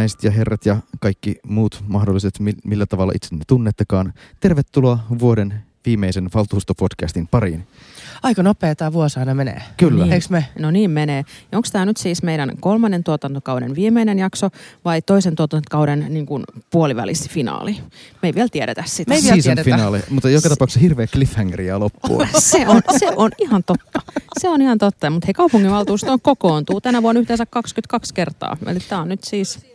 Naiset ja herrat ja kaikki muut mahdolliset, millä tavalla itsenne tunnettekaan. Tervetuloa vuoden viimeisen valtuustopodcastin pariin. Aika nopea tämä vuosi aina menee. Kyllä. Niin. Eikö me? No niin menee. Onko tämä nyt siis meidän kolmannen tuotantokauden viimeinen jakso vai toisen tuotantokauden niin kuin puolivälisfinaali? Me ei vielä tiedetä sitä. Me ei vielä Season tiedetä. finaali, mutta joka tapauksessa hirveä cliffhangeria loppuun. Se on, se on ihan totta. Se on ihan totta. Mutta hei, kaupunginvaltuusto on kokoontuu tänä vuonna yhteensä 22 kertaa. Eli tämä on nyt siis...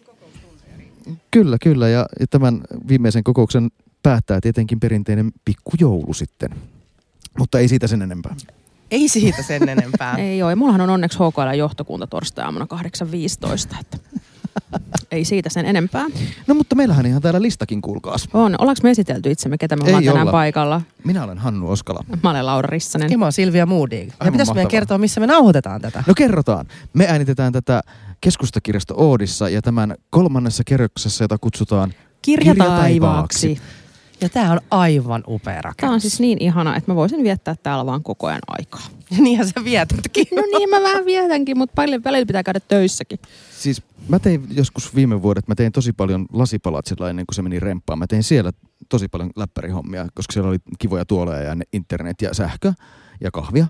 Kyllä, kyllä. Ja, tämän viimeisen kokouksen päättää tietenkin perinteinen pikkujoulu sitten. Mutta ei siitä sen enempää. Ei siitä sen enempää. Ei ole. Mullahan on onneksi HKL johtokunta torstai-aamuna 8.15. Että ei siitä sen enempää. No mutta meillähän ihan täällä listakin, kuulkaas. On. Ollaanko me esitelty itsemme, ketä me ollaan Ei tänään olla. paikalla? Minä olen Hannu Oskala. Mä olen Laura Rissanen. Ja mä oon Silvia Moody. Ja pitäisi meidän kertoa, missä me nauhoitetaan tätä. No kerrotaan. Me äänitetään tätä keskustakirjasto Oodissa ja tämän kolmannessa kerroksessa, jota kutsutaan Kirja Kirjataivaaksi. taivaaksi. Ja tää on aivan upea rakennus. Tämä on siis niin ihana, että mä voisin viettää täällä vaan koko ajan aikaa. Niinhän sä vietätkin. No niin, mä vähän vietänkin, mutta paljon välillä pitää käydä töissäkin. Siis mä tein joskus viime vuodet, mä tein tosi paljon lasipalatsilla ennen kuin se meni remppaan. Mä tein siellä tosi paljon läppärihommia, koska siellä oli kivoja tuoleja ja internet ja sähkö ja kahvia.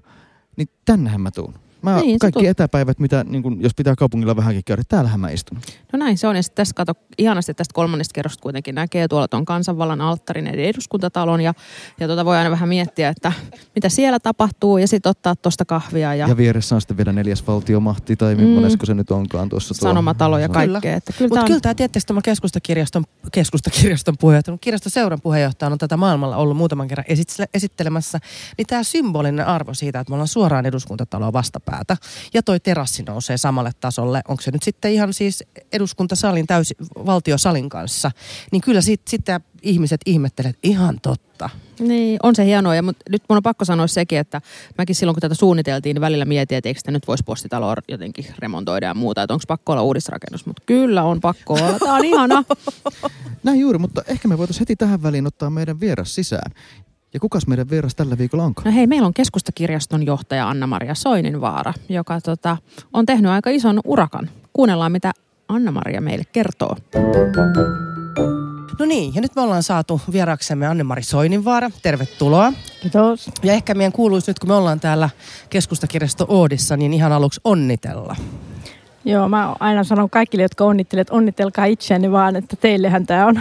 Niin tännehän mä tuun. Mä Niin, niin, kaikki tuut. etäpäivät, mitä, niin kun, jos pitää kaupungilla vähänkin käydä, täällähän mä istun. No näin se on. Ja sitten tässä kato, ihanasti tästä kolmannesta kerrosta kuitenkin näkee tuolla tuon kansanvallan alttarin eli eduskuntatalon. Ja, ja tuota voi aina vähän miettiä, että mitä siellä tapahtuu ja sitten ottaa tuosta kahvia ja, Ja, vieressä on sitten vielä neljäs valtiomahti tai Mm. mm. se nyt onkaan tuossa. tuo- sanomatalo ja kaikkea. Että kyllä Mutta on, kyllä tämä tietysti tämä keskustakirjaston, keskustakirjaston puheenjohtaja, mutta kirjastoseuran puheenjohtaja on tätä maailmalla ollut muutaman kerran esittele- esittelemässä. Niin tämä symbolinen arvo siitä, että me ollaan suoraan eduskuntataloa vastapäätä ja toi terassi nousee samalle tasolle. Onko se nyt sitten ihan siis eduskuntasalin täysi valtiosalin kanssa? Niin kyllä sitten sit ihmiset ihmettelee, että ihan totta. Niin, on se hienoa. Ja mut nyt mun on pakko sanoa sekin, että mäkin silloin kun tätä suunniteltiin, niin välillä mietin, että eikö sitä nyt voisi postitaloa jotenkin remontoida ja muuta. Että onko pakko olla uudisrakennus. Mutta kyllä on pakko olla. Tämä on ihana. Näin juuri, mutta ehkä me voitaisiin heti tähän väliin ottaa meidän vieras sisään. Ja kukas meidän vieras tällä viikolla onkaan? No hei, meillä on keskustakirjaston johtaja Anna-Maria Soininvaara, joka tota, on tehnyt aika ison urakan. Kuunnellaan, mitä Anna-Maria meille kertoo. No niin, ja nyt me ollaan saatu vieraksemme Anne-Mari Soininvaara. Tervetuloa. Kiitos. Ja ehkä meidän kuuluisi nyt, kun me ollaan täällä keskustakirjasto Oodissa, niin ihan aluksi onnitella. Joo, mä aina sanon kaikille, jotka onnittelevat, että onnitelkaa itseänne vaan, että teillehän tämä on.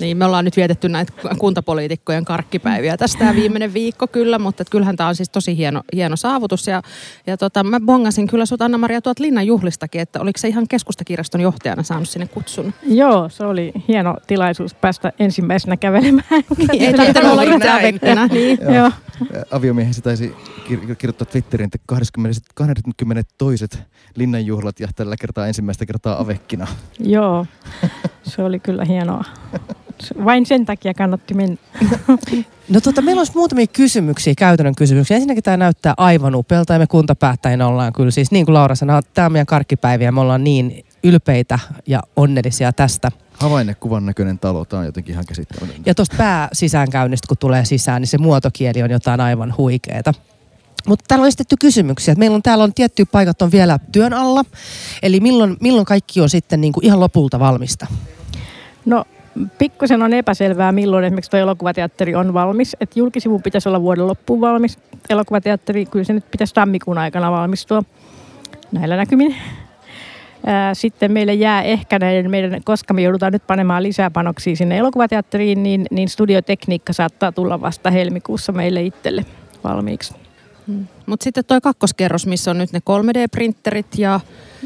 Niin, me ollaan nyt vietetty näitä kuntapoliitikkojen karkkipäiviä tästä tämä viimeinen viikko kyllä, mutta et kyllähän tämä on siis tosi hieno, hieno saavutus. Ja, ja tota, mä bongasin kyllä sut Anna-Maria tuolta Linnan juhlistakin, että oliko se ihan keskustakirjaston johtajana saanut sinne kutsun? Joo, se oli hieno tilaisuus päästä ensimmäisenä kävelemään. Ei tarvitse olla. Niin. Joo. Taisi kir- kirjoittaa Twitteriin, että 20, 22. linnanjuhlat ja tällä kertaa ensimmäistä kertaa avekkina. Joo, se oli kyllä hienoa. Se- Vain sen takia kannatti mennä. No tota, meillä olisi muutamia kysymyksiä, käytännön kysymyksiä. Ensinnäkin tämä näyttää aivan upealta ja me kuntapäättäjinä ollaan kyllä siis, niin kuin Laura sanoi, tämä on meidän karkkipäiviä. Me ollaan niin ylpeitä ja onnellisia tästä. Havainnekuvan näköinen talo, tämä on jotenkin ihan käsittämätöntä. Ja tuosta pää sisäänkäynnistä, kun tulee sisään, niin se muotokieli on jotain aivan huikeeta. Mutta täällä on esitetty kysymyksiä. että Meillä on täällä on tiettyjä paikat on vielä työn alla. Eli milloin, milloin kaikki on sitten niin kuin ihan lopulta valmista? No, pikkusen on epäselvää, milloin esimerkiksi tuo elokuvateatteri on valmis. Et julkisivun pitäisi olla vuoden loppuun valmis. Elokuvateatteri, kyllä se nyt pitäisi tammikuun aikana valmistua näillä näkymin. Sitten meille jää ehkä näiden meidän, koska me joudutaan nyt panemaan lisää panoksia sinne elokuvateatteriin, niin, niin studiotekniikka saattaa tulla vasta helmikuussa meille itselle valmiiksi. Mutta sitten toi kakkoskerros, missä on nyt ne 3D-printterit ja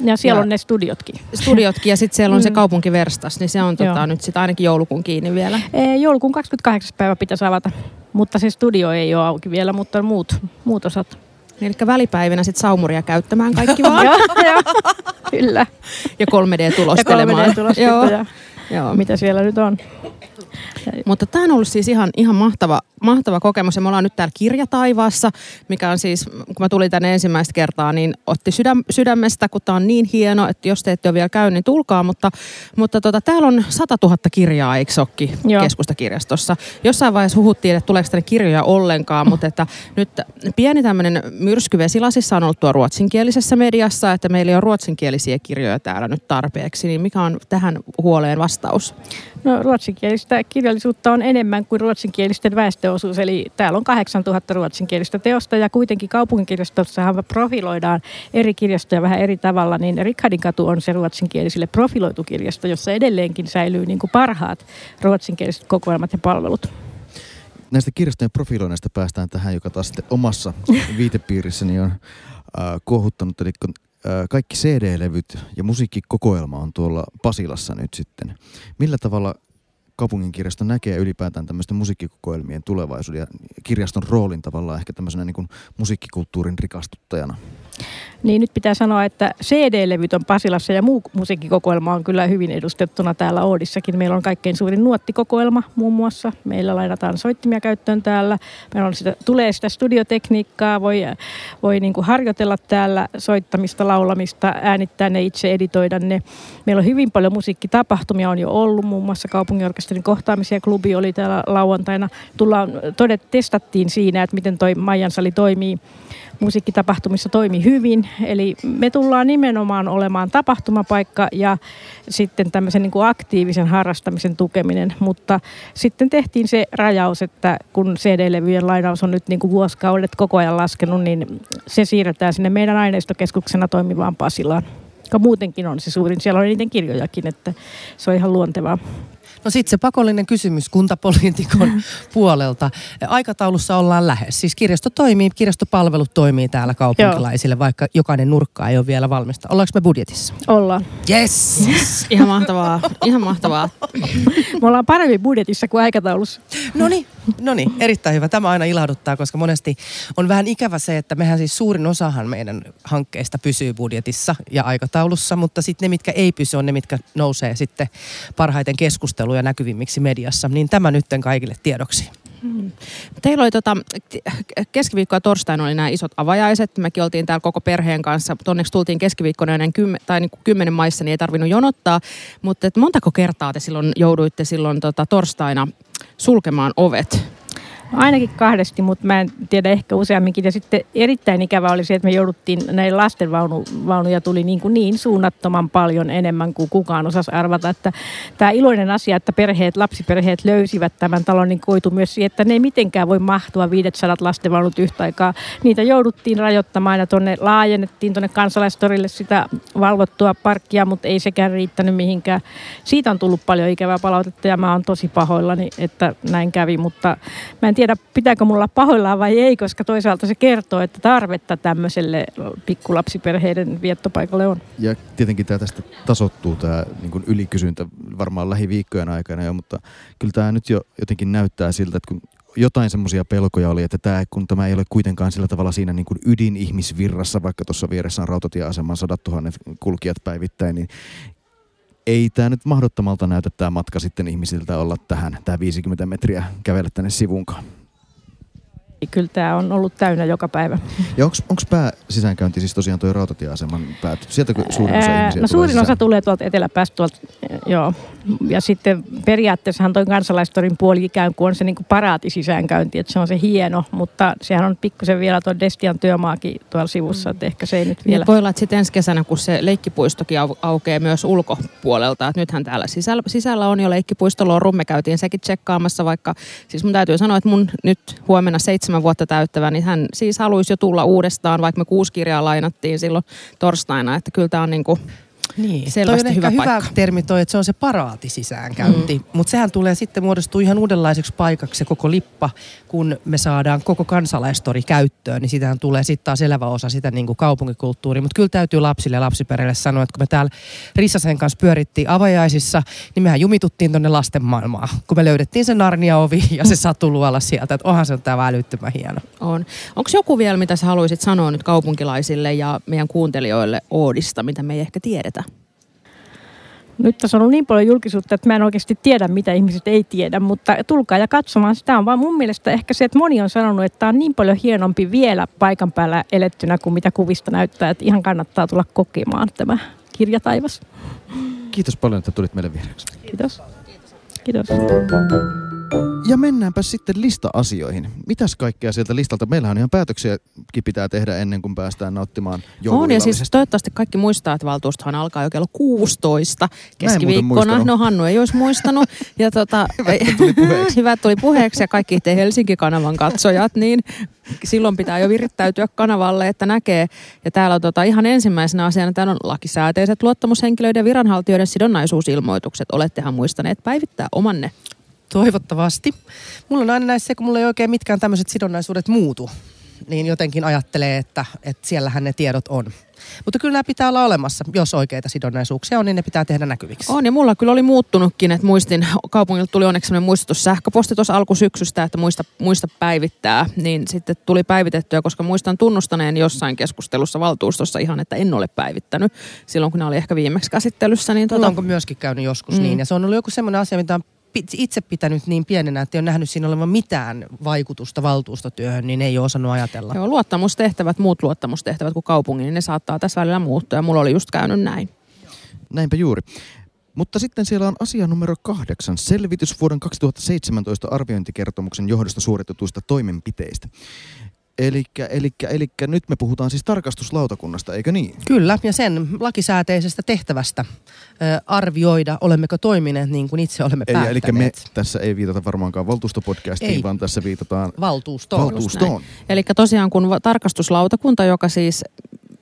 Ja siellä Ja- on ne studiotkin. studiotkin ja sitten siellä on se Mm. kaupunkiverstas, niin se on tota, Joo. nyt sitten ainakin joulukuun kiinni vielä. Ee, Joulukuun 28. päivä pitäisi avata, mutta se studio ei ole auki vielä, mutta muut, muut osat. Eli välipäivinä sitten saumuria käyttämään kaikki vaan Joo, kyllä. ja 3D-tulostelemaan. Ja 3D-tulostinta Joo. mitä siellä nyt on. Mutta tämä on ollut siis ihan, ihan mahtava, mahtava kokemus ja me ollaan nyt täällä Kirjataivaassa, mikä on siis, kun mä tulin tänne ensimmäistä kertaa, niin otti sydäm, sydämestä, kun tämä on niin hieno, että jos te ette ole vielä käynyt, niin tulkaa, mutta, mutta tota, täällä on 100 000 kirjaa, eikö sokki, Joo. keskustakirjastossa. Jossain vaiheessa huhuttiin, että tuleeko tänne kirjoja ollenkaan, mutta että nyt pieni tämmöinen myrsky vesilasissa on ollut tuo ruotsinkielisessä mediassa, että meillä ei ole ruotsinkielisiä kirjoja täällä nyt tarpeeksi, niin mikä on tähän huoleen vastaus? No ruotsinkielistä kirjallisuutta on enemmän kuin ruotsinkielisten väestöosuus, eli täällä on 8000 ruotsinkielistä teosta ja kuitenkin kaupunkikirjastossahan profiloidaan eri kirjastoja vähän eri tavalla, niin Rickardin katu on se ruotsinkielisille profiloitu kirjasto, jossa edelleenkin säilyy niin kuin parhaat ruotsinkieliset kokoelmat ja palvelut. Näistä kirjastojen profiloinnista päästään tähän, joka taas sitten omassa viitepiirissäni on äh, kuohuttanut. Eli kaikki CD-levyt ja musiikkikokoelma on tuolla Pasilassa nyt sitten. Millä tavalla kaupungin kirjasto näkee ylipäätään tämmöisten musiikkikokoelmien tulevaisuuden ja kirjaston roolin tavallaan ehkä tämmöisenä niin kuin musiikkikulttuurin rikastuttajana? Niin nyt pitää sanoa, että CD-levyt on Pasilassa ja muu musiikkikokoelma on kyllä hyvin edustettuna täällä Oodissakin. Meillä on kaikkein suurin nuottikokoelma muun muassa. Meillä lainataan soittimia käyttöön täällä. Meillä on sitä, tulee sitä studiotekniikkaa, voi, voi niin kuin harjoitella täällä soittamista, laulamista, äänittää ne itse, editoida ne. Meillä on hyvin paljon musiikkitapahtumia on jo ollut, muun muassa kaupunginorkesterin kohtaamisia. Klubi oli täällä lauantaina. Tullaan, todet, testattiin siinä, että miten toi Maijan sali toimii musiikkitapahtumissa toimi hyvin. Eli me tullaan nimenomaan olemaan tapahtumapaikka ja sitten tämmöisen niin kuin aktiivisen harrastamisen tukeminen. Mutta sitten tehtiin se rajaus, että kun CD-levyjen lainaus on nyt niin kuin vuosikaudet koko ajan laskenut, niin se siirretään sinne meidän aineistokeskuksena toimivaan Pasilaan. Joka muutenkin on se suurin. Siellä on niiden kirjojakin, että se on ihan luontevaa. No sitten se pakollinen kysymys kuntapoliitikon puolelta. Aikataulussa ollaan lähes. Siis kirjasto toimii, kirjastopalvelut toimii täällä kaupunkilaisille, vaikka jokainen nurkka ei ole vielä valmista. Ollaanko me budjetissa? Ollaan. Yes! Ihan mahtavaa, ihan mahtavaa. Me ollaan paremmin budjetissa kuin aikataulussa. No niin, no niin, erittäin hyvä. Tämä aina ilahduttaa, koska monesti on vähän ikävä se, että mehän siis suurin osahan meidän hankkeista pysyy budjetissa ja aikataulussa, mutta sitten ne, mitkä ei pysy, on ne, mitkä nousee sitten parhaiten keskusteluun ja näkyvimmiksi mediassa. Niin tämä nytten kaikille tiedoksi. Teillä oli tota, keskiviikko ja torstaina oli nämä isot avajaiset. Mekin oltiin täällä koko perheen kanssa. mutta Onneksi tultiin keskiviikkona ennen kymmen, tai niin kuin kymmenen maissa, niin ei tarvinnut jonottaa. Mutta montako kertaa te silloin jouduitte silloin tota, torstaina sulkemaan ovet? Ainakin kahdesti, mutta mä en tiedä ehkä useamminkin. Ja sitten erittäin ikävä oli se, että me jouduttiin, näin lastenvaunuja tuli niin, kuin niin suunnattoman paljon enemmän kuin kukaan osasi arvata. Että tämä iloinen asia, että perheet, lapsiperheet löysivät tämän talon, niin koitu myös siihen, että ne ei mitenkään voi mahtua 500 lastenvaunut yhtä aikaa. Niitä jouduttiin rajoittamaan ja tuonne laajennettiin tuonne kansalaistorille sitä valvottua parkkia, mutta ei sekään riittänyt mihinkään. Siitä on tullut paljon ikävää palautetta ja mä oon tosi pahoillani, että näin kävi, mutta mä en tiedä, pitääkö mulla pahoillaan vai ei, koska toisaalta se kertoo, että tarvetta tämmöiselle pikkulapsiperheiden viettopaikalle on. Ja tietenkin tämä tästä tasottuu tämä niin kuin ylikysyntä varmaan lähiviikkojen aikana jo, mutta kyllä tämä nyt jo jotenkin näyttää siltä, että kun jotain semmoisia pelkoja oli, että tämä, kun tämä ei ole kuitenkaan sillä tavalla siinä niin kuin ydinihmisvirrassa, vaikka tuossa vieressä on rautatieaseman sadat tuhannet kulkijat päivittäin, niin ei tämä nyt mahdottomalta näytä tämä matka sitten ihmisiltä olla tähän, tämä 50 metriä kävellä tänne sivunkaan. Kyllä tämä on ollut täynnä joka päivä. Ja onko pää sisäänkäynti siis tosiaan tuo rautatieaseman pääty? Sieltä suurin osa Ää, ihmisiä No tulee suurin sisään. osa tulee tuolta eteläpäästä tuolta, joo. Ja sitten periaatteessahan toi kansalaistorin puoli ikään kuin on se niin kuin paraati sisäänkäynti, että se on se hieno, mutta sehän on pikkusen vielä tuon Destian työmaakin tuolla sivussa, että ehkä se ei nyt vielä... Vielä. Voi olla, että sitten ensi kesänä, kun se leikkipuistokin au- aukeaa myös ulkopuolelta. Et nythän täällä sisällä, sisällä on jo leikkipuistoloru. Me käytiin sekin tsekkaamassa, vaikka siis mun täytyy sanoa, että mun nyt huomenna seitsemän vuotta täyttävä, niin hän siis haluaisi jo tulla uudestaan, vaikka me kuusi kirjaa lainattiin silloin torstaina. Että kyllä tämä on niinku Niin, Selvästi toi on hyvä ehkä hyvä paikka. termi toi, että se on se paraati sisäänkäynti. Mm. Mutta sehän tulee sitten muodostua ihan uudenlaiseksi paikaksi se koko lippa, kun me saadaan koko kansalaistori käyttöön, niin sitähän tulee sitten taas elävä osa sitä niin kuin kaupunkikulttuuria. Mutta kyllä täytyy lapsille ja lapsiperheille sanoa, että kun me täällä Rissasen kanssa pyörittiin avajaisissa, niin mehän jumituttiin tonne lasten maailmaan, kun me löydettiin se Narnia-ovi ja se satuluola sieltä, että onhan se on tää älyttömän hieno. on. Onko joku vielä, mitä sä haluaisit sanoa nyt kaupunkilaisille ja meidän kuuntelijoille Oodista, mitä me ei ehkä tiedetä? Nyt tässä on ollut niin paljon julkisuutta, että mä en oikeasti tiedä, mitä ihmiset ei tiedä, mutta tulkaa ja katsomaan. Sitä on vaan mun mielestä ehkä se, että moni on sanonut, että tämä on niin paljon hienompi vielä paikan päällä elettynä kuin mitä kuvista näyttää, että ihan kannattaa tulla kokemaan tämä kirjataivas. Kiitos paljon, että tulit meille vieraaksi. Kiitos. Kiitos. Ja mennäänpä sitten lista-asioihin. Mitäs kaikkea sieltä listalta? Meillähän ihan päätöksiäkin pitää tehdä ennen kuin päästään nauttimaan On ja siis toivottavasti kaikki muistaa, että valtuustohan alkaa jo kello 16 keskiviikkona. No Hannu ei olisi muistanut. Ja tota, Hyvät tuli puheeksi. Hyvät tuli puheeksi ja kaikki te Helsinki-kanavan katsojat, niin silloin pitää jo virittäytyä kanavalle, että näkee. Ja täällä on tota, ihan ensimmäisenä asiana, täällä on lakisääteiset luottamushenkilöiden ja viranhaltijoiden sidonnaisuusilmoitukset. Olettehan muistaneet päivittää omanne. Toivottavasti. Mulla on aina näissä se, kun mulla ei oikein mitkään tämmöiset sidonnaisuudet muutu, niin jotenkin ajattelee, että, että siellähän ne tiedot on. Mutta kyllä nämä pitää olla olemassa, jos oikeita sidonnaisuuksia on, niin ne pitää tehdä näkyviksi. On ja mulla kyllä oli muuttunutkin, että muistin, kaupungilta tuli onneksi sellainen muistutus sähköposti tuossa alkusyksystä, että muista, muista päivittää, niin sitten tuli päivitettyä, koska muistan tunnustaneen jossain keskustelussa valtuustossa ihan, että en ole päivittänyt silloin, kun ne oli ehkä viimeksi käsittelyssä. Niin Mulla tota, onko myöskin käynyt joskus Mm. niin, ja se on ollut joku semmoinen asia, mitä on itse pitänyt niin pienenä, että ei ole nähnyt siinä olevan mitään vaikutusta valtuustotyöhön, niin ei ole osannut ajatella. Joo, luottamustehtävät, muut luottamustehtävät kuin kaupungin, niin ne saattaa tässä välillä muuttua ja mulla oli just käynyt näin. Näinpä juuri. Mutta sitten siellä on asia numero kahdeksan. Selvitys vuoden 2017 arviointikertomuksen johdosta suoritetuista toimenpiteistä. Elikkä, elikkä, elikkä nyt me puhutaan siis tarkastuslautakunnasta, eikö niin? Kyllä, ja sen lakisääteisestä tehtävästä ö, arvioida, olemmeko toimineet niin kuin itse olemme Eli, eli päättäneet. me tässä ei viitata varmaankaan valtuustopodcastiin, Ei. vaan tässä viitataan Valtuustoon. valtuustoon. Eli tosiaan kun tarkastuslautakunta, joka siis,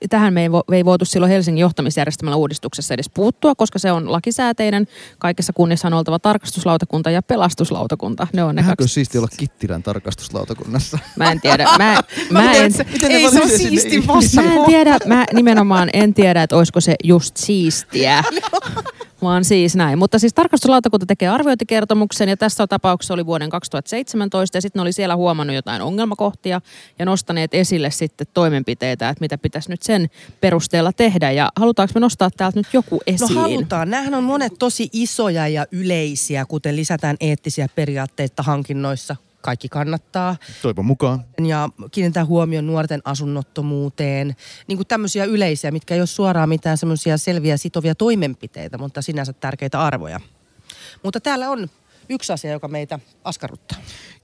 tähän me ei, vo, me ei voitu silloin Helsingin johtamisjärjestelmällä uudistuksessa edes puuttua, koska se on lakisääteinen. Kaikissa kunnissa on oltava tarkastuslautakunta ja pelastuslautakunta. Ne on ne Vähänkö kaksi. siisti olla Kittilän tarkastuslautakunnassa? Mä en tiedä. Mä, mä, en, Miten se- ei se ole siisti vasta. Mä en tiedä, mä nimenomaan en tiedä, että olisiko se just siistiä. Vaan siis näin. Mutta siis tarkastuslautakunta tekee arviointikertomuksen ja tässä tapauksessa oli vuoden 2017 ja sitten ne oli siellä huomannut jotain ongelmakohtia ja nostaneet esille sitten toimenpiteitä, että mitä pitäisi nyt sen perusteella tehdä. Ja halutaanko me nostaa täältä nyt joku esiin? No halutaan. Nämähän on monet tosi isoja ja yleisiä, kuten lisätään eettisiä periaatteita hankinnoissa. Kaikki kannattaa. Toivon mukaan. Ja kiinnitetään huomioon nuorten asunnottomuuteen. Niin kuin tämmöisiä yleisiä, mitkä ei ole suoraan mitään semmoisia selviä sitovia toimenpiteitä, mutta sinänsä tärkeitä arvoja. Mutta täällä on yksi asia, joka meitä askarruttaa.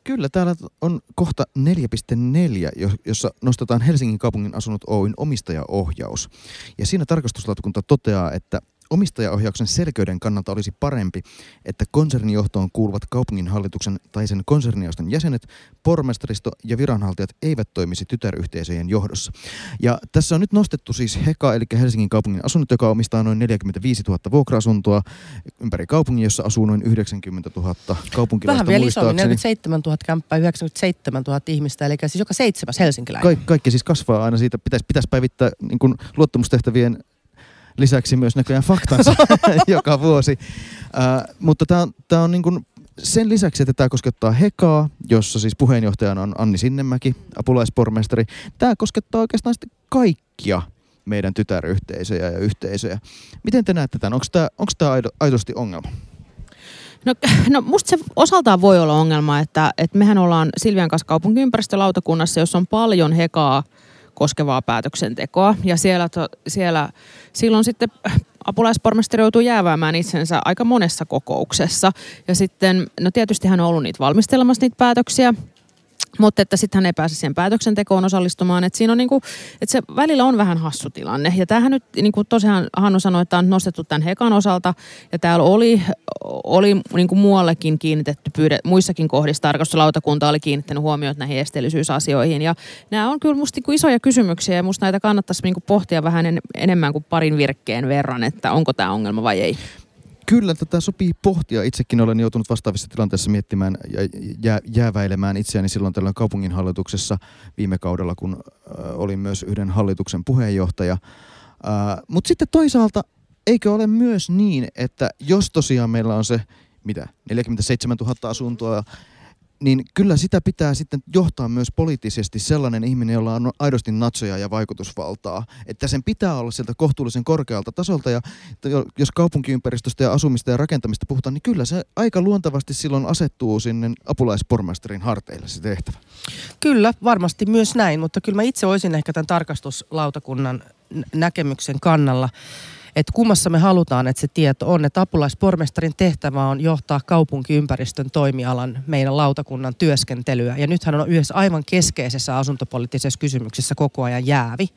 Kyllä, täällä on kohta 4.4, jo- jossa nostetaan Helsingin kaupungin asunut Oyn omistajaohjaus. Ja siinä tarkastuslautakunta toteaa, että omistajaohjauksen selkeyden kannalta olisi parempi, että konsernijohtoon kuuluvat kaupunginhallituksen tai sen konsernioston jäsenet, pormestaristo ja viranhaltijat eivät toimisi tytäryhteisöjen johdossa. Ja tässä on nyt nostettu siis Heka, eli Helsingin kaupungin asunnot, joka omistaa noin 45 000 vuokra-asuntoa ympäri kaupungin, jossa asuu noin 90 000 kaupunkilaista Vähän vielä isommin, muistaakseni. 47 000 kämppää, 97 000 ihmistä, eli siis joka seitsemäs helsinkiläinen. Ka- kaikki siis kasvaa aina siitä. Pitäisi, pitäisi päivittää niin luottamustehtävien lisäksi myös näköjään faktansa joka vuosi. Äh, mutta tämä on, tää on niin kuin sen lisäksi, että tämä koskettaa Hekaa, jossa siis puheenjohtajana on Anni Sinnemäki, apulaispormestari. Tämä koskettaa oikeastaan sitten kaikkia meidän tytäryhteisöjä ja yhteisöjä. Miten te näette tämän? Onko tämä, onko tämä aido, aidosti ongelma? No, no musta se osaltaan voi olla ongelma, että, että mehän ollaan Silvian kanssa kaupunkiympäristölautakunnassa, jossa on paljon hekaa koskevaa päätöksentekoa. Ja siellä, to, siellä silloin sitten apulaispormestari joutuu jääväämään itsensä aika monessa kokouksessa. Ja sitten, no tietysti hän on ollut niitä valmistelemassa niitä päätöksiä, mutta että sitten hän ei pääse siihen päätöksentekoon osallistumaan. Että siinä on niinku, että se välillä on vähän hassu tilanne. Ja tämähän nyt, niin kuin tosiaan Hannu sanoi, että on nostettu tämän Hekan osalta. Ja täällä oli, oli niin kuin muuallekin kiinnitetty, pyyde, muissakin kohdissa tarkastuslautakunta oli kiinnittänyt huomiota näihin esteellisyysasioihin. Ja nämä on kyllä musta niin kuin isoja kysymyksiä ja musta näitä kannattaisi niin kuin pohtia vähän en, enemmän kuin parin virkkeen verran, että onko tämä ongelma vai ei. Kyllä, tätä sopii pohtia. Itsekin olen joutunut vastaavissa tilanteissa miettimään ja jää, jääväilemään itseäni silloin tällöin kaupunginhallituksessa viime kaudella, kun äh, olin myös yhden hallituksen puheenjohtaja. Äh, Mutta sitten toisaalta, eikö ole myös niin, että jos tosiaan meillä on se, mitä, 47 000 asuntoa, niin kyllä sitä pitää sitten johtaa myös poliittisesti sellainen ihminen, jolla on aidosti natsoja ja vaikutusvaltaa. Että sen pitää olla sieltä kohtuullisen korkealta tasolta ja jos kaupunkiympäristöstä ja asumista ja rakentamista puhutaan, niin kyllä se aika luontevasti silloin asettuu sinne apulaispormestarin harteille se tehtävä. Kyllä, varmasti myös näin, mutta kyllä mä itse olisin ehkä tämän tarkastuslautakunnan näkemyksen kannalla että kummassa me halutaan, että se tieto on, että apulaispormestarin tehtävä on johtaa kaupunkiympäristön toimialan meidän lautakunnan työskentelyä. Ja nythän on yhdessä aivan keskeisessä asuntopoliittisessa kysymyksessä koko ajan jäävi.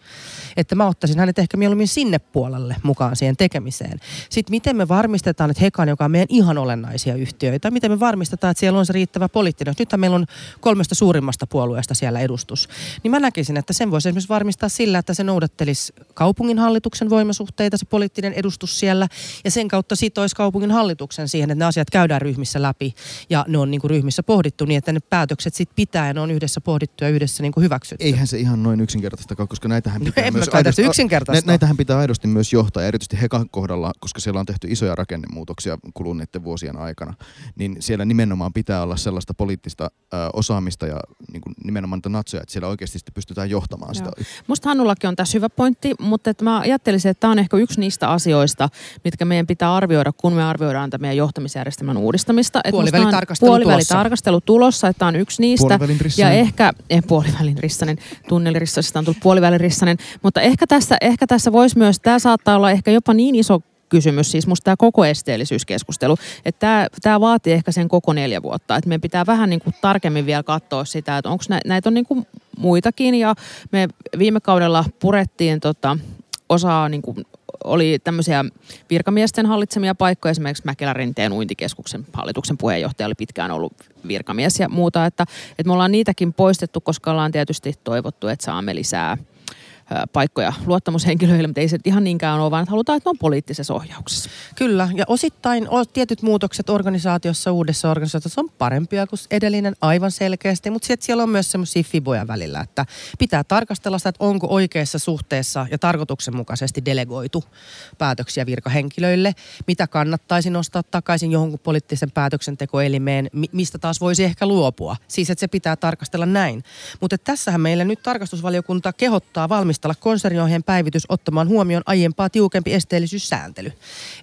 Että mä ottaisin hänet ehkä mieluummin sinne puolelle mukaan siihen tekemiseen. Sitten miten me varmistetaan, että Hekan, joka on meidän ihan olennaisia yhtiöitä, miten me varmistetaan, että siellä on se riittävä poliittinen. Nythän meillä on kolmesta suurimmasta puolueesta siellä edustus. Niin mä näkisin, että sen voisi esimerkiksi varmistaa sillä, että se noudattelisi kaupunginhallituksen voimasuhteita, se poli- poliittinen edustus siellä ja sen kautta sitoisi kaupungin hallituksen siihen, että ne asiat käydään ryhmissä läpi ja ne on niin kuin ryhmissä pohdittu niin, että ne päätökset sitten pitää ja ne on yhdessä pohdittu ja yhdessä niin kuin hyväksytty. Eihän se ihan noin yksinkertaista koska näitähän no pitää no, myös aidosti, yksinkertaista. näitähän pitää aidosti myös johtaa, erityisesti Hekan kohdalla, koska siellä on tehty isoja rakennemuutoksia kuluneiden vuosien aikana, niin siellä nimenomaan pitää olla sellaista poliittista ö, osaamista ja niin kuin nimenomaan niitä natsoja, että siellä oikeasti pystytään johtamaan Joo. sitä. Musta Hannullakin on tässä hyvä pointti, mutta että mä ajattelisin, että tämä on ehkä yksi niistä niistä asioista, mitkä meidän pitää arvioida, kun me arvioidaan meidän johtamisjärjestelmän uudistamista. Puolivälitarkastelu, puolivälitarkastelu tulossa. että tämä on yksi niistä. Ja ehkä, eh, puolivälin rissanen, tunnelirissasesta on tullut puolivälin rissanen, mutta ehkä tässä, ehkä tässä voisi myös, tämä saattaa olla ehkä jopa niin iso kysymys, siis musta tämä koko esteellisyyskeskustelu, että tämä, tämä vaatii ehkä sen koko neljä vuotta, että meidän pitää vähän niin kuin tarkemmin vielä katsoa sitä, että onko näitä, näitä on niin kuin muitakin ja me viime kaudella purettiin tota, osaa niin kuin oli tämmöisiä virkamiesten hallitsemia paikkoja, esimerkiksi Mäkelä Rinteen uintikeskuksen hallituksen puheenjohtaja oli pitkään ollut virkamies ja muuta, että, että me ollaan niitäkin poistettu, koska ollaan tietysti toivottu, että saamme lisää paikkoja luottamushenkilöille, mutta ei se ihan niinkään ole, vaan että halutaan, että ne on poliittisessa ohjauksessa. Kyllä, ja osittain tietyt muutokset organisaatiossa, uudessa organisaatiossa on parempia kuin edellinen aivan selkeästi, mutta sitten siellä on myös semmoisia fiboja välillä, että pitää tarkastella sitä, että onko oikeassa suhteessa ja tarkoituksenmukaisesti delegoitu päätöksiä virkahenkilöille, mitä kannattaisi nostaa takaisin johonkin poliittisen päätöksentekoelimeen, mistä taas voisi ehkä luopua. Siis, että se pitää tarkastella näin. Mutta tässähän meillä nyt tarkastusvaliokunta kehottaa valmis valmistella konserniohjeen päivitys ottamaan huomioon aiempaa tiukempi esteellisyyssääntely.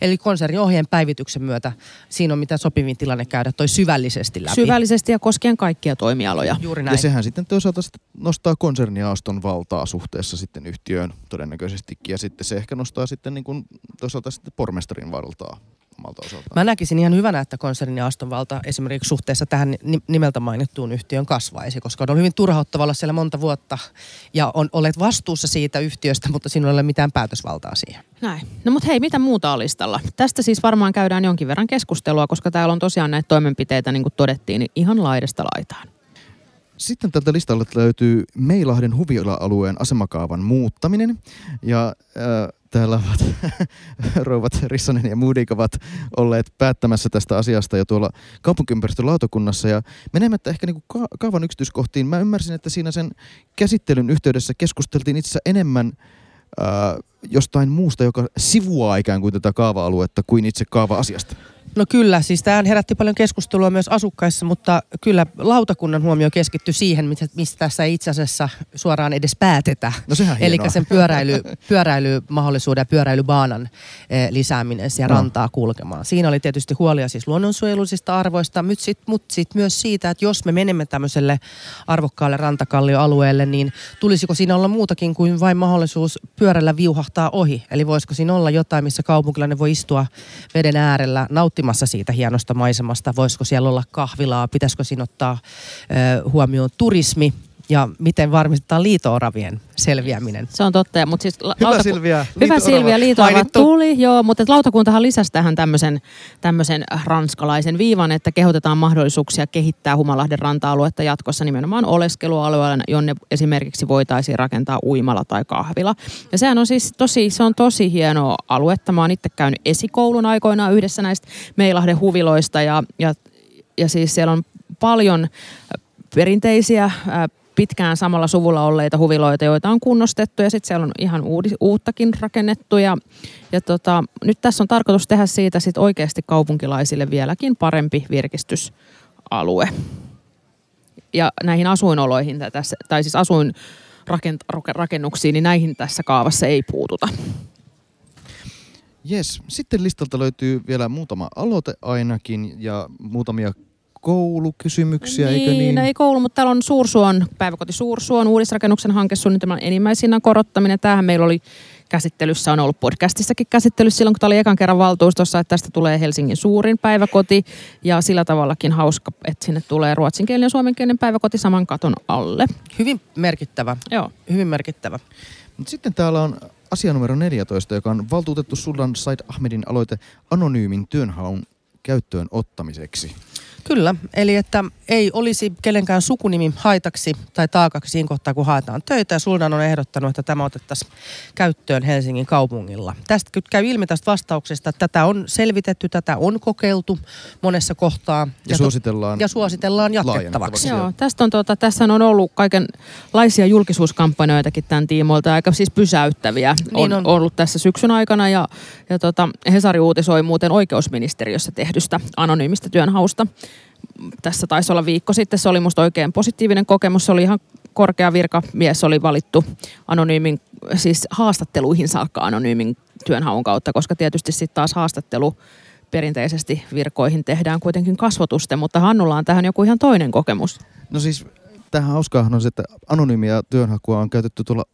Eli konserniohjeen päivityksen myötä siinä on mitä sopivin tilanne käydä toi syvällisesti läpi. Syvällisesti ja koskien kaikkia toimialoja. Juuri näin. Ja sehän sitten toisaalta nostaa konserniaaston valtaa suhteessa sitten yhtiöön todennäköisestikin. Ja sitten se ehkä nostaa sitten niin kuin toisaalta sitten pormestarin valtaa omalta osaltaan. Mä näkisin ihan hyvänä, että konsernin Aston Valta esimerkiksi suhteessa tähän nimeltä mainittuun yhtiön kasvaisi, koska on hyvin turhauttava olla siellä monta vuotta ja on, olet vastuussa siitä yhtiöstä, mutta sinulla ei ole mitään päätösvaltaa siihen. Näin. No mutta hei, mitä muuta on listalla? Tästä siis varmaan käydään jonkin verran keskustelua, koska täällä on tosiaan näitä toimenpiteitä, niin kuin todettiin, niin ihan laidasta laitaan. Sitten tältä listalta löytyy Meilahden huvila-alueen asemakaavan muuttaminen. Ja äh, täällä ovat rouvat Rissanen ja Moodik ovat olleet päättämässä tästä asiasta jo tuolla kaupunkiympäristölautakunnassa. Ja menemättä ehkä niin kuin kaavan yksityiskohtiin, mä ymmärsin, että siinä sen käsittelyn yhteydessä keskusteltiin itse enemmän äh, jostain muusta, joka sivuaa ikään kuin tätä kaava-aluetta kuin itse kaava-asiasta. No kyllä, siis tämä herätti paljon keskustelua myös asukkaissa, mutta kyllä lautakunnan huomio keskittyi siihen, mistä tässä ei itse asiassa suoraan edes päätetä. No sehän Eli sen pyöräily, pyöräilymahdollisuuden ja pyöräilybaanan eh, lisääminen siellä no. rantaa kulkemaan. Siinä oli tietysti huolia siis luonnonsuojelullisista arvoista, mutta sitten mut sit myös siitä, että jos me menemme tämmöiselle arvokkaalle rantakallioalueelle, niin tulisiko siinä olla muutakin kuin vain mahdollisuus pyörällä viuhahtaa ohi? Eli voisiko siinä olla jotain, missä kaupunkilainen voi istua veden äärellä nauttimassa nauttimassa siitä hienosta maisemasta. Voisiko siellä olla kahvilaa, pitäisikö siinä ottaa ö, huomioon turismi ja miten varmistetaan liitooravien selviäminen. Se on totta, mutta siis la- Hyvä Silvia. Hyvä Silvia, liitooravat tuli, joo, mutta lautakuntahan lisäsi tähän tämmöisen, tämmöisen ranskalaisen viivan, että kehotetaan mahdollisuuksia kehittää Humalahden ranta-aluetta jatkossa nimenomaan oleskelualueella, jonne esimerkiksi voitaisiin rakentaa uimala tai kahvila. Ja sehän on siis tosi, se on tosi hieno aluetta. Mä oon itse käynyt esikoulun aikoinaan yhdessä näistä Meilahden huviloista ja, ja, ja siis siellä on paljon perinteisiä pitkään samalla suvulla olleita huviloita, joita on kunnostettu ja sitten siellä on ihan uudi, uuttakin rakennettu. Ja, ja tota, nyt tässä on tarkoitus tehdä siitä sit oikeasti kaupunkilaisille vieläkin parempi virkistysalue. ja näihin asuinoloihin, tässä, tai siis asuin rakennuksiin, niin näihin tässä kaavassa ei puututa. Yes. Sitten listalta löytyy vielä muutama aloite ainakin ja muutamia koulukysymyksiä, niin, eikö niin? No ei koulu, mutta täällä on Suursuon, päiväkoti Suursuon uudisrakennuksen hankesuunnitelman enimmäishinnan korottaminen. Tämähän meillä oli käsittelyssä, on ollut podcastissakin käsittelyssä silloin, kun tämä oli ekan kerran valtuustossa, että tästä tulee Helsingin suurin päiväkoti ja sillä tavallakin hauska, että sinne tulee ruotsinkielinen ja suomenkielinen päiväkoti saman katon alle. Hyvin merkittävä. Joo. Hyvin merkittävä. Mut sitten täällä on asia numero 14, joka on valtuutettu Sultan Said Ahmedin aloite anonyymin työnhaun käyttöön ottamiseksi. Kyllä, eli että ei olisi kenenkään sukunimi haitaksi tai taakaksi siinä kohtaa, kun haetaan töitä. Ja Suldan on ehdottanut, että tämä otettaisiin käyttöön Helsingin kaupungilla. Tästä käy ilmi tästä vastauksesta, että tätä on selvitetty, tätä on kokeiltu monessa kohtaa. Ja, ja suositellaan, ja suositellaan jatkettavaksi. Joo, tästä on, tuota, tässä on ollut kaikenlaisia julkisuuskampanjoitakin tämän tiimoilta, aika siis pysäyttäviä niin on, on. ollut tässä syksyn aikana. Ja, ja tota, Hesari uutisoi muuten oikeusministeriössä tehdystä anonyymistä työnhausta tässä taisi olla viikko sitten, se oli musta oikein positiivinen kokemus. Se oli ihan korkea virkamies, oli valittu anonyymin, siis haastatteluihin saakka anonyymin työnhaun kautta, koska tietysti sitten taas haastattelu perinteisesti virkoihin tehdään kuitenkin kasvotusten, mutta Hannulla on tähän joku ihan toinen kokemus. No siis tähän hauskaahan on se, että anonyymiä työnhakua on käytetty tuolla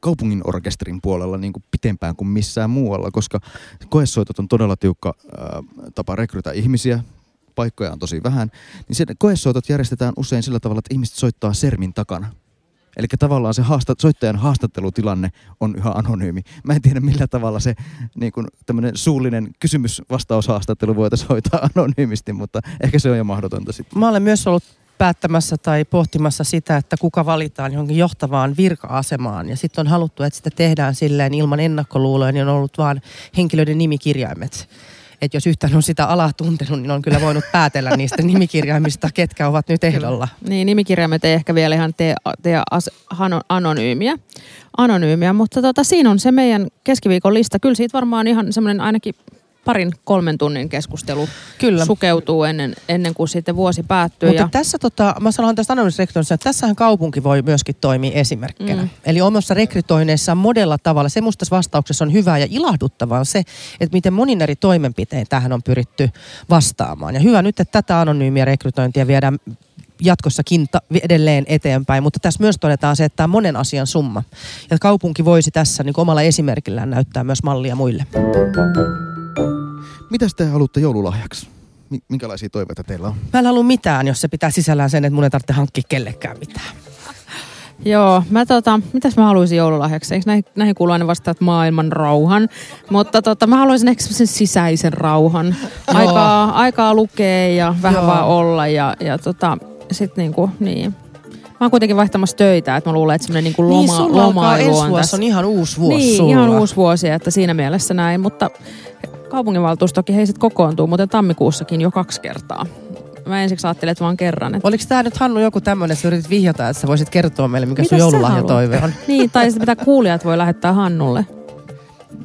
kaupungin orkesterin puolella niin kuin pitempään kuin missään muualla, koska koesoitot on todella tiukka äh, tapa rekrytä ihmisiä paikkoja on tosi vähän, niin sen koesoitot järjestetään usein sillä tavalla, että ihmiset soittaa sermin takana. Eli tavallaan se haasta, soittajan haastattelutilanne on yhä anonyymi. Mä en tiedä millä tavalla se niin kun, suullinen kysymys-vastaushaastattelu voitaisiin hoitaa anonyymisti, mutta ehkä se on jo mahdotonta sitten. Mä olen myös ollut päättämässä tai pohtimassa sitä, että kuka valitaan johonkin johtavaan virka-asemaan. Ja sitten on haluttu, että sitä tehdään silleen ilman ennakkoluuloja, niin on ollut vaan henkilöiden nimikirjaimet että jos yhtään on sitä alaa tuntenut, niin on kyllä voinut päätellä niistä nimikirjaimista, ketkä ovat nyt ehdolla. Niin, nimikirjaimet ei ehkä vielä ihan tee, tee as, hano, anonyymiä, anonyymiä, mutta tota, siinä on se meidän keskiviikon lista. Kyllä siitä varmaan ihan semmoinen ainakin parin kolmen tunnin keskustelu Kyllä. sukeutuu ennen, ennen kuin sitten vuosi päättyy. Mutta ja... tässä, tota, mä sanon tästä anonyymisrekrytoinnista, että tässähän kaupunki voi myöskin toimia esimerkkinä. Mm. Eli omassa rekrytoinneissa modella tavalla, se musta vastauksessa on hyvää ja ilahduttavaa on se, että miten monin eri toimenpitein tähän on pyritty vastaamaan. Ja hyvä nyt, että tätä anonyymiä rekrytointia viedään jatkossakin ta- edelleen eteenpäin, mutta tässä myös todetaan se, että tämä on monen asian summa. Ja kaupunki voisi tässä niin omalla esimerkillään näyttää myös mallia muille. Mitäs te haluatte joululahjaksi? Minkälaisia toiveita teillä on? Mä en halua mitään, jos se pitää sisällään sen, että mun ei tarvitse hankkia kellekään mitään. Joo, mä tota, mitäs mä haluaisin joululahjaksi? Eikö näihin, näihin kuulu aina vastaat maailman rauhan? Mutta tota, mä haluaisin ehkä sen sisäisen rauhan. Aikaa, aikaa lukea ja vähän Joo. vaan olla ja, ja tota, sit niinku, niin. Mä oon kuitenkin vaihtamassa töitä, että mä luulen, että semmoinen niinku loma, niin, lomailu on tässä. on ihan uusi vuosi Niin, sulla. ihan uusi vuosi, että siinä mielessä näin. Mutta kaupunginvaltuustokin heiset kokoontuu, muuten tammikuussakin jo kaksi kertaa. Mä ensiksi ajattelin, että vaan kerran. Että... Oliko tämä nyt Hannu joku tämmöinen, että sä yritit vihjata, että sä voisit kertoa meille, mikä Mitä sun joululahjatoive on? niin, tai sitten mitä kuulijat voi lähettää Hannulle.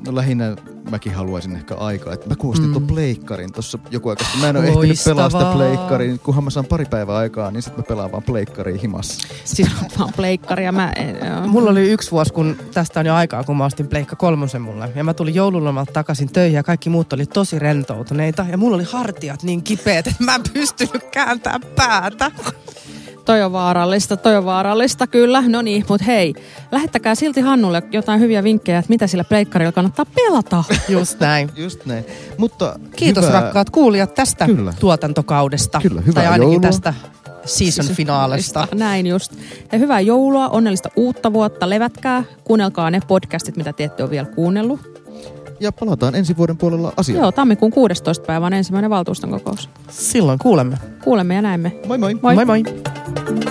No lähinnä mäkin haluaisin ehkä aikaa. Että mä kuulostin mm. tuon pleikkarin tuossa joku aika Mä en ole Loistavaa. ehtinyt pelaa sitä pleikkarin. Kunhan mä saan pari päivää aikaa, niin sitten mä pelaan vaan pleikkariin himassa. Siis vaan pleikkaria. Mä en, joo. Mulla oli yksi vuosi, kun tästä on jo aikaa, kun mä ostin pleikka kolmosen mulle. Ja mä tulin joululomalta takaisin töihin ja kaikki muut oli tosi rentoutuneita. Ja mulla oli hartiat niin kipeät, että mä en pystynyt kääntämään päätä. Toi on vaarallista, toi on vaarallista, kyllä. No niin, mutta hei, lähettäkää silti Hannulle jotain hyviä vinkkejä, että mitä sillä pleikkarilla kannattaa pelata. Just näin. Just näin. Mutta Kiitos hyvää... rakkaat kuulijat tästä kyllä. tuotantokaudesta. Kyllä, hyvää Tai ainakin joulua. tästä season finaalista. Näin just. Ja hyvää joulua, onnellista uutta vuotta, levätkää, kuunnelkaa ne podcastit, mitä te ette ole vielä kuunnellut. Ja palataan ensi vuoden puolella asiaan. Joo, tammikuun 16. päivä on ensimmäinen valtuuston kokous. Silloin kuulemme. Kuulemme ja näemme. Moi moi. Moi moi. moi. Moi.